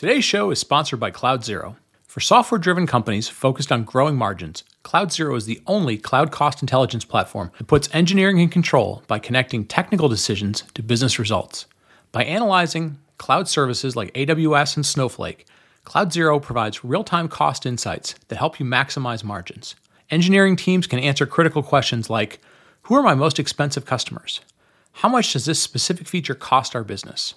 Today's show is sponsored by Cloud Zero. For software driven companies focused on growing margins, Cloud Zero is the only cloud cost intelligence platform that puts engineering in control by connecting technical decisions to business results. By analyzing cloud services like AWS and Snowflake, Cloud Zero provides real time cost insights that help you maximize margins. Engineering teams can answer critical questions like Who are my most expensive customers? How much does this specific feature cost our business?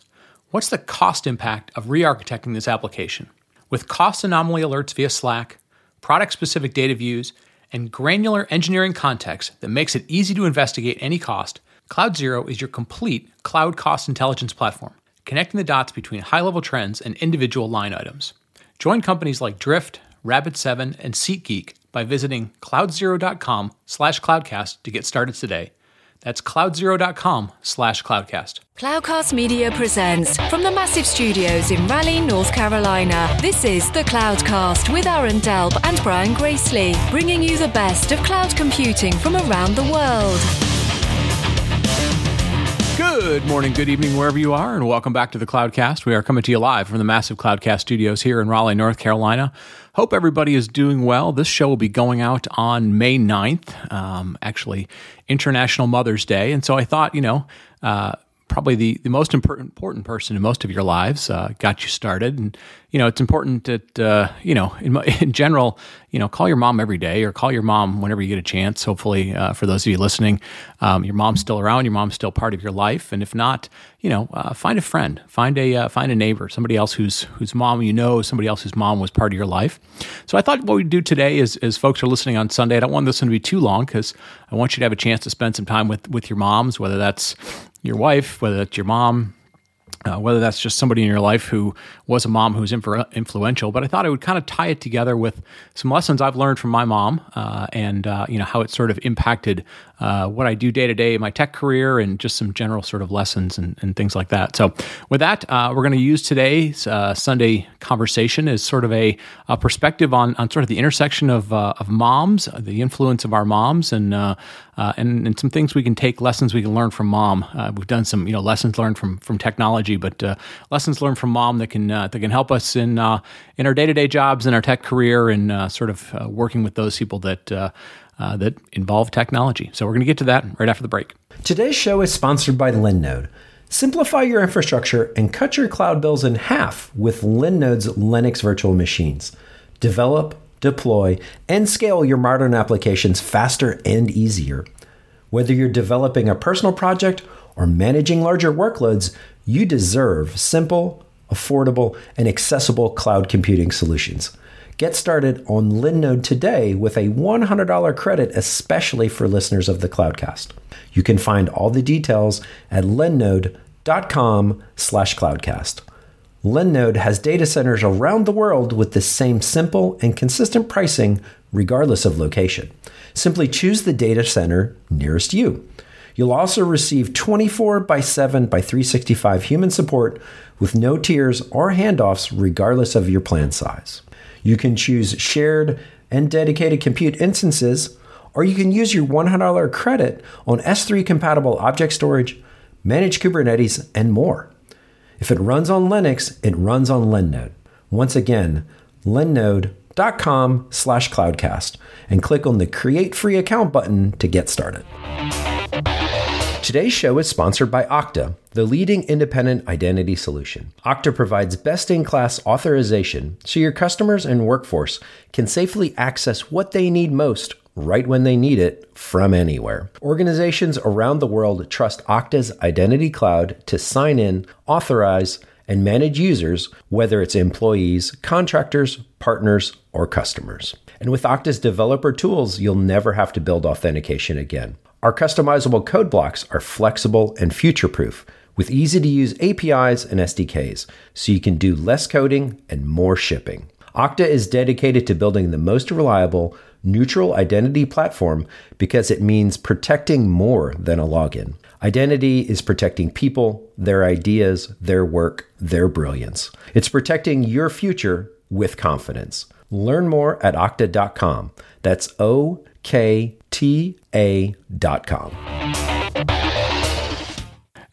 What's the cost impact of re architecting this application? With cost anomaly alerts via Slack, product specific data views, and granular engineering context that makes it easy to investigate any cost, Cloud Zero is your complete cloud cost intelligence platform, connecting the dots between high level trends and individual line items. Join companies like Drift, Rapid7, and SeatGeek by visiting cloudzero.com slash cloudcast to get started today. That's cloudzero.com slash cloudcast. Cloudcast Media presents from the massive studios in Raleigh, North Carolina. This is the Cloudcast with Aaron Delp and Brian Gracely, bringing you the best of cloud computing from around the world. Good morning, good evening, wherever you are, and welcome back to the Cloudcast. We are coming to you live from the massive Cloudcast studios here in Raleigh, North Carolina. Hope everybody is doing well. This show will be going out on May 9th, um, actually, International Mother's Day. And so I thought, you know, uh, probably the, the most important, important person in most of your lives uh, got you started. And, you know, it's important that, uh, you know, in, in general, you know, call your mom every day or call your mom whenever you get a chance. Hopefully, uh, for those of you listening, um, your mom's still around, your mom's still part of your life. And if not, you know, uh, find a friend, find a uh, find a neighbor, somebody else whose whose mom you know, somebody else whose mom was part of your life. So I thought what we'd do today is, as folks are listening on Sunday, I don't want this one to be too long because I want you to have a chance to spend some time with with your moms, whether that's your wife, whether that's your mom, uh, whether that's just somebody in your life who was a mom who's influential. But I thought I would kind of tie it together with some lessons I've learned from my mom uh, and uh, you know how it sort of impacted uh, what I do day to day my tech career and just some general sort of lessons and, and things like that. So with that, uh, we're going to use today's uh, Sunday conversation as sort of a, a, perspective on, on sort of the intersection of, uh, of moms, the influence of our moms, and, uh, uh, and, and some things we can take, lessons we can learn from mom. we've done some you know lessons learned from from technology, but lessons learned from mom that can that can help us in in our day to day jobs in our tech career and sort of working with those people that uh, that involve technology. So we're going to get to that right after the break. Today's show is sponsored by Linode. Simplify your infrastructure and cut your cloud bills in half with Linode's Linux virtual machines. Develop, deploy, and scale your modern applications faster and easier. Whether you're developing a personal project or managing larger workloads, you deserve simple, affordable, and accessible cloud computing solutions. Get started on Linode today with a $100 credit, especially for listeners of the Cloudcast. You can find all the details at linode.com slash cloudcast. Linode has data centers around the world with the same simple and consistent pricing regardless of location. Simply choose the data center nearest you. You'll also receive 24 by 7 by 365 human support with no tiers or handoffs regardless of your plan size. You can choose shared and dedicated compute instances, or you can use your $100 credit on S3 compatible object storage, managed Kubernetes, and more. If it runs on Linux, it runs on Linode. Once again, linode.com slash cloudcast and click on the Create Free Account button to get started. Today's show is sponsored by Okta, the leading independent identity solution. Okta provides best in class authorization so your customers and workforce can safely access what they need most right when they need it from anywhere. Organizations around the world trust Okta's Identity Cloud to sign in, authorize, and manage users, whether it's employees, contractors, partners, or customers. And with Okta's developer tools, you'll never have to build authentication again. Our customizable code blocks are flexible and future proof with easy to use APIs and SDKs, so you can do less coding and more shipping. Okta is dedicated to building the most reliable, neutral identity platform because it means protecting more than a login. Identity is protecting people, their ideas, their work, their brilliance. It's protecting your future with confidence. Learn more at okta.com. That's O K T A.com.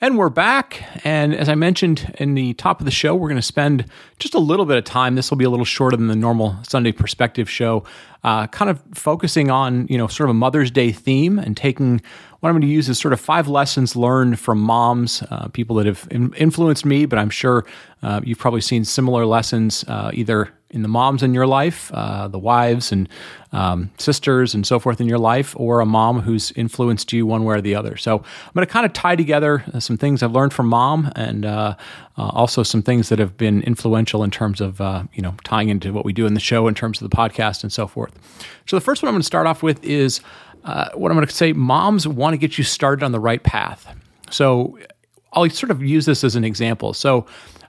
And we're back. And as I mentioned in the top of the show, we're going to spend just a little bit of time. This will be a little shorter than the normal Sunday Perspective show, uh, kind of focusing on, you know, sort of a Mother's Day theme and taking what I'm going to use is sort of five lessons learned from moms, uh, people that have in- influenced me, but I'm sure uh, you've probably seen similar lessons uh, either in the moms in your life, uh, the wives and um, sisters and so forth in your life, or a mom who's influenced you one way or the other. So I'm going to kind of tie together uh, some things I've learned from mom and uh, uh, also some things that have been influential in terms of uh, you know tying into what we do in the show in terms of the podcast and so forth. So the first one I'm going to start off with is uh, what I'm going to say. Moms want to get you started on the right path. So I'll sort of use this as an example. So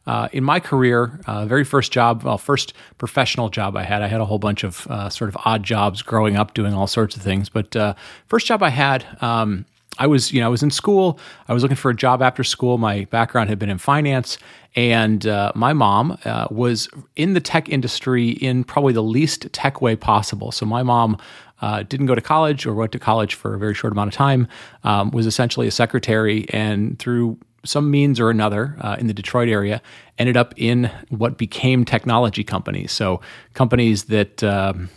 uh, in my career, uh, very first job, well, first professional job I had, I had a whole bunch of uh, sort of odd jobs growing up doing all sorts of things. But uh, first job I had, um, I was, you know, I was in school. I was looking for a job after school. My background had been in finance, and uh, my mom uh, was in the tech industry in probably the least tech way possible. So my mom uh, didn't go to college or went to college for a very short amount of time, um, was essentially a secretary, and through some means or another uh, in the Detroit area, ended up in what became technology companies. So companies that um,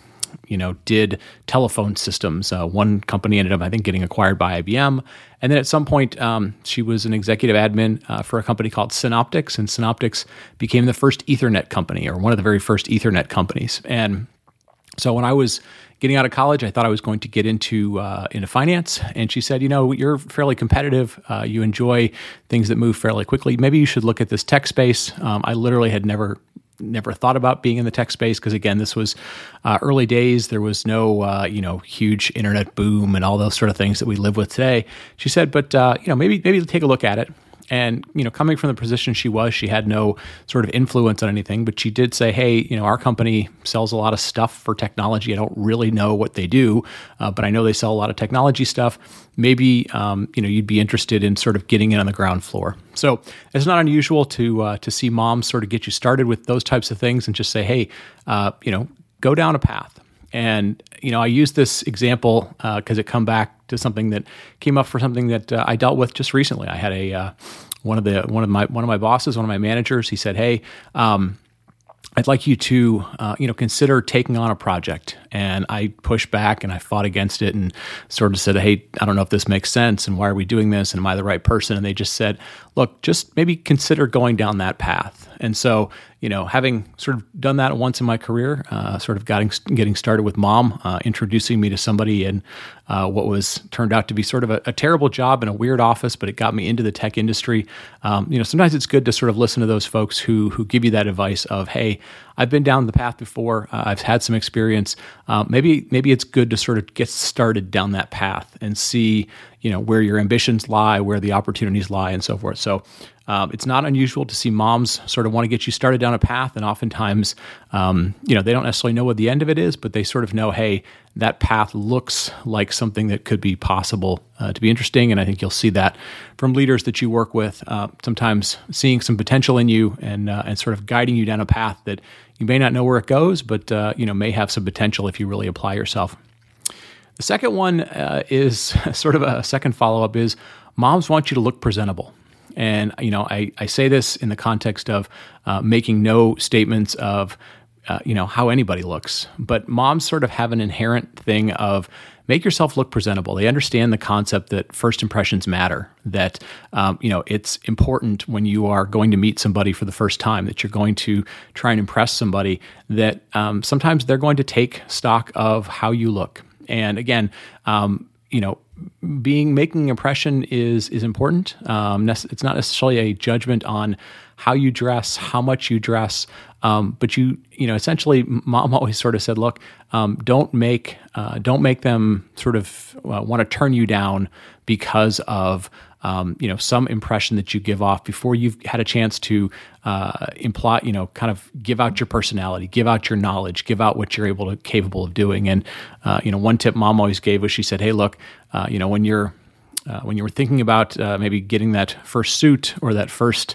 you know did telephone systems. Uh, one company ended up, I think, getting acquired by IBM, and then at some point, um, she was an executive admin uh, for a company called Synoptics, and Synoptics became the first Ethernet company, or one of the very first Ethernet companies. And so when I was getting out of college, I thought I was going to get into uh, into finance, and she said, "You know, you're fairly competitive. Uh, you enjoy things that move fairly quickly. Maybe you should look at this tech space." Um, I literally had never never thought about being in the tech space because again this was uh, early days there was no uh, you know huge internet boom and all those sort of things that we live with today she said but uh, you know maybe maybe take a look at it and you know, coming from the position she was, she had no sort of influence on anything. But she did say, "Hey, you know, our company sells a lot of stuff for technology. I don't really know what they do, uh, but I know they sell a lot of technology stuff. Maybe um, you know, you'd be interested in sort of getting in on the ground floor." So it's not unusual to uh, to see moms sort of get you started with those types of things and just say, "Hey, uh, you know, go down a path." And you know, I use this example because uh, it come back to something that came up for something that uh, I dealt with just recently. I had a uh, one of the one of my one of my bosses, one of my managers. He said, "Hey." Um, I'd like you to, uh, you know, consider taking on a project. And I pushed back and I fought against it and sort of said, "Hey, I don't know if this makes sense, and why are we doing this? And am I the right person?" And they just said, "Look, just maybe consider going down that path." And so, you know, having sort of done that once in my career, uh, sort of getting getting started with mom, uh, introducing me to somebody in uh, what was turned out to be sort of a, a, terrible job in a weird office, but it got me into the tech industry. Um, you know, sometimes it's good to sort of listen to those folks who who give you that advice of, hey, I've been down the path before. Uh, I've had some experience. Uh, maybe maybe it's good to sort of get started down that path and see you know where your ambitions lie, where the opportunities lie, and so forth. So um, it's not unusual to see moms sort of want to get you started down a path, and oftentimes, um, you know, they don't necessarily know what the end of it is, but they sort of know, hey, that path looks like something that could be possible uh, to be interesting. And I think you'll see that from leaders that you work with, uh, sometimes seeing some potential in you and uh, and sort of guiding you down a path that you may not know where it goes, but uh, you know may have some potential if you really apply yourself. The second one uh, is sort of a second follow up is moms want you to look presentable. And you know, I, I say this in the context of uh, making no statements of uh, you know how anybody looks, but moms sort of have an inherent thing of make yourself look presentable. They understand the concept that first impressions matter. That um, you know it's important when you are going to meet somebody for the first time that you're going to try and impress somebody. That um, sometimes they're going to take stock of how you look. And again, um, you know, being making impression is is important. Um, it's not necessarily a judgment on how you dress, how much you dress, um, but you you know essentially, mom always sort of said, look, um, don't make uh, don't make them sort of uh, want to turn you down because of um, you know some impression that you give off before you've had a chance to uh, imply you know kind of give out your personality give out your knowledge give out what you're able to capable of doing and uh, you know one tip mom always gave was she said hey look uh, you know when you're uh, when you were thinking about uh, maybe getting that first suit or that first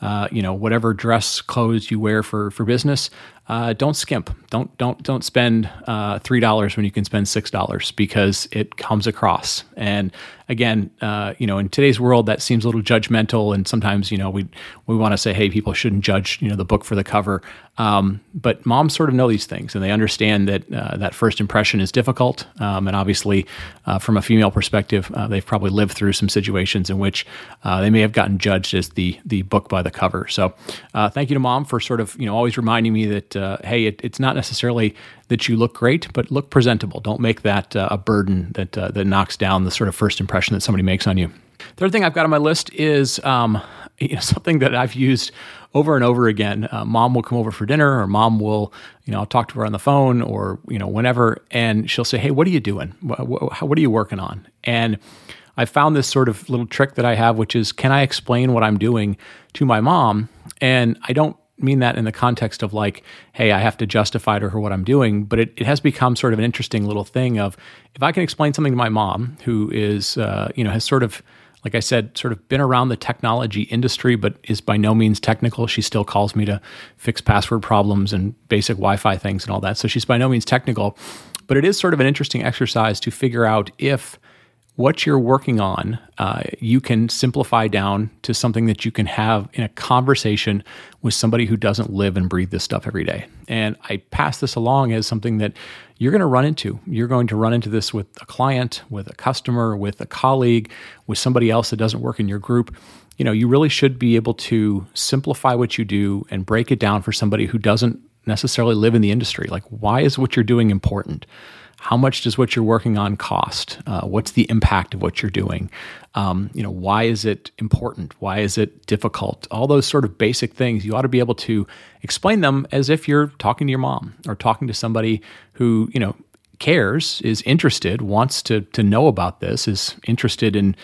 uh, you know, whatever dress clothes you wear for for business, uh, don't skimp. Don't don't don't spend uh, three dollars when you can spend six dollars because it comes across. And again, uh, you know, in today's world, that seems a little judgmental, and sometimes you know we we want to say, hey, people shouldn't judge you know the book for the cover. Um, but moms sort of know these things, and they understand that uh, that first impression is difficult. Um, and obviously, uh, from a female perspective, uh, they've probably lived through some situations in which they may have gotten judged as the the book by the cover. So, thank you to mom for sort of you know always reminding me that uh, hey, it, it's not necessarily that you look great, but look presentable. Don't make that uh, a burden that uh, that knocks down the sort of first impression that somebody makes on you. Third thing I've got on my list is um, you know, something that I've used over and over again. Uh, mom will come over for dinner, or mom will, you know, I'll talk to her on the phone, or you know, whenever, and she'll say, "Hey, what are you doing? What, what, what are you working on?" And I found this sort of little trick that I have, which is, can I explain what I'm doing to my mom? And I don't mean that in the context of like, hey, I have to justify to her what I'm doing, but it, it has become sort of an interesting little thing of if I can explain something to my mom who is, uh, you know, has sort of, like I said, sort of been around the technology industry, but is by no means technical. She still calls me to fix password problems and basic Wi Fi things and all that. So she's by no means technical, but it is sort of an interesting exercise to figure out if what you're working on, uh, you can simplify down to something that you can have in a conversation with somebody who doesn't live and breathe this stuff every day. And I pass this along as something that you're going to run into. You're going to run into this with a client, with a customer, with a colleague, with somebody else that doesn't work in your group. You know, you really should be able to simplify what you do and break it down for somebody who doesn't necessarily live in the industry. Like, why is what you're doing important? How much does what you're working on cost? Uh, what's the impact of what you're doing? Um, you know, why is it important? Why is it difficult? All those sort of basic things, you ought to be able to explain them as if you're talking to your mom or talking to somebody who, you know, cares, is interested, wants to to know about this, is interested in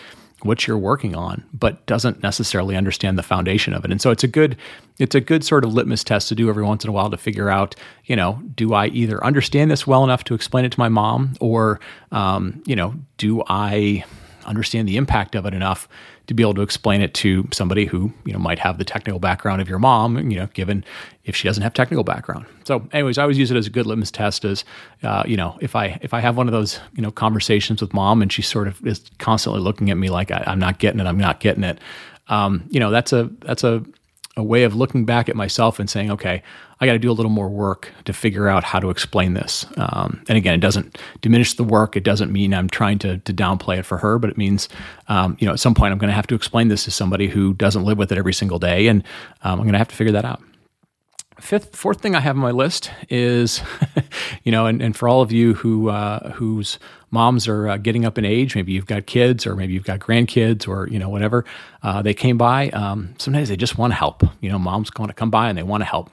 what you're working on, but doesn't necessarily understand the foundation of it. And so it's a good it's a good sort of litmus test to do every once in a while to figure out, you know, do I either understand this well enough to explain it to my mom, or um, you know, do I understand the impact of it enough to be able to explain it to somebody who you know might have the technical background of your mom you know given if she doesn't have technical background. So anyways i always use it as a good litmus test as uh, you know if i if i have one of those you know conversations with mom and she sort of is constantly looking at me like I, am not getting it i'm not getting it um, you know that's a that's a a way of looking back at myself and saying, okay, I got to do a little more work to figure out how to explain this. Um, and again, it doesn't diminish the work. It doesn't mean I'm trying to, to downplay it for her, but it means, um, you know, at some point I'm going to have to explain this to somebody who doesn't live with it every single day. And um, I'm going to have to figure that out. Fifth, fourth thing I have on my list is, you know, and, and for all of you who uh, whose moms are uh, getting up in age, maybe you've got kids or maybe you've got grandkids or you know whatever, uh, they came by. Um, sometimes they just want to help. You know, moms want to come by and they want to help.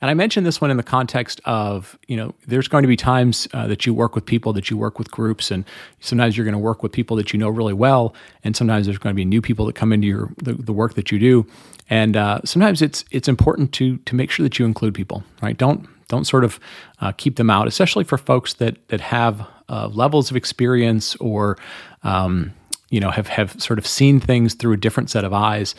And I mentioned this one in the context of, you know, there's going to be times uh, that you work with people, that you work with groups, and sometimes you're going to work with people that you know really well, and sometimes there's going to be new people that come into your the, the work that you do, and uh, sometimes it's it's important to to make sure that you include people, right? Don't don't sort of uh, keep them out, especially for folks that that have uh, levels of experience or um, you know have have sort of seen things through a different set of eyes.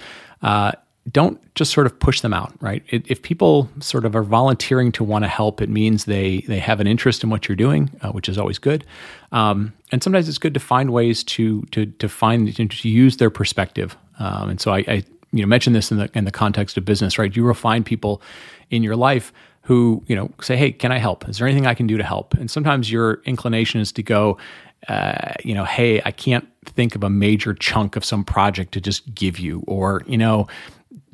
Don't just sort of push them out, right? if people sort of are volunteering to want to help, it means they they have an interest in what you're doing, uh, which is always good. Um, and sometimes it's good to find ways to to to find to use their perspective. Um, and so I, I, you know mention this in the in the context of business, right? You will find people in your life who you know say, "Hey, can I help? Is there anything I can do to help?" And sometimes your inclination is to go, uh, you know, "Hey, I can't think of a major chunk of some project to just give you," or you know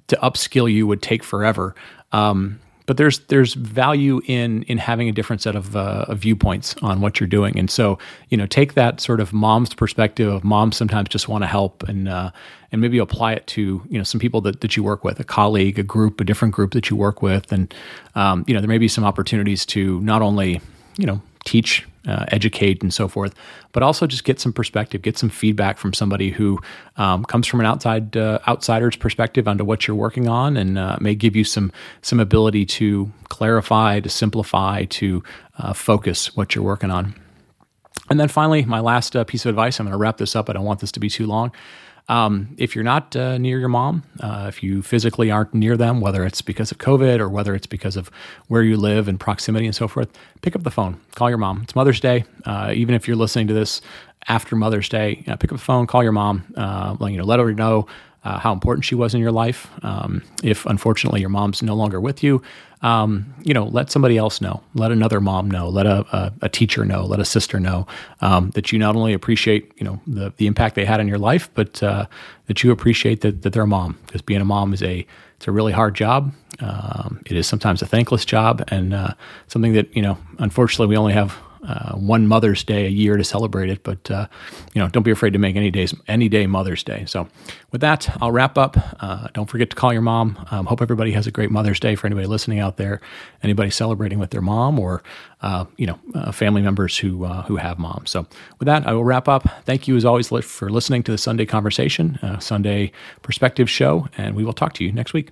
to upskill you would take forever. Um, but there's there's value in in having a different set of, uh, of, viewpoints on what you're doing, and so you know take that sort of mom's perspective of moms sometimes just want to help, and uh, and maybe apply it to you know some people that, that you work with, a colleague, a group, a different group that you work with, and um, you know there may be some opportunities to not only you know teach, uh, educate, and so forth, but also just get some perspective, get some feedback from somebody who um, comes from an outside uh, outsider's perspective onto what you're working on, and uh, may give you some some ability to clarify, to simplify, to uh, focus what you're working on. And then finally, my last uh, piece of advice. I'm going to wrap this up. I don't want this to be too long. Um, if you're not uh, near your mom, uh, if you physically aren't near them, whether it's because of COVID or whether it's because of where you live and proximity and so forth, pick up the phone, call your mom. It's Mother's Day. Uh, even if you're listening to this after Mother's Day, you know, pick up the phone, call your mom, uh, you know, let her know uh, how important she was in your life. Um, if unfortunately your mom's no longer with you, um, you know, let somebody else know. Let another mom know. Let a, a, a teacher know. Let a sister know um, that you not only appreciate, you know, the, the impact they had in your life, but uh, that you appreciate that, that they're a mom. Because being a mom is a it's a really hard job. Um, it is sometimes a thankless job and uh, something that you know. Unfortunately, we only have uh, one Mother's Day a year to celebrate it. But uh, you know, don't be afraid to make any days any day Mother's Day. So with that, I'll wrap up. Uh, don't forget to call your mom. Um, hope everybody has a great Mother's Day. For anybody listening out there, anybody celebrating with their mom or uh, you know uh, family members who uh, who have moms. So with that, I will wrap up. Thank you as always for listening to the Sunday Conversation, Sunday Perspective Show, and we will talk to you next week.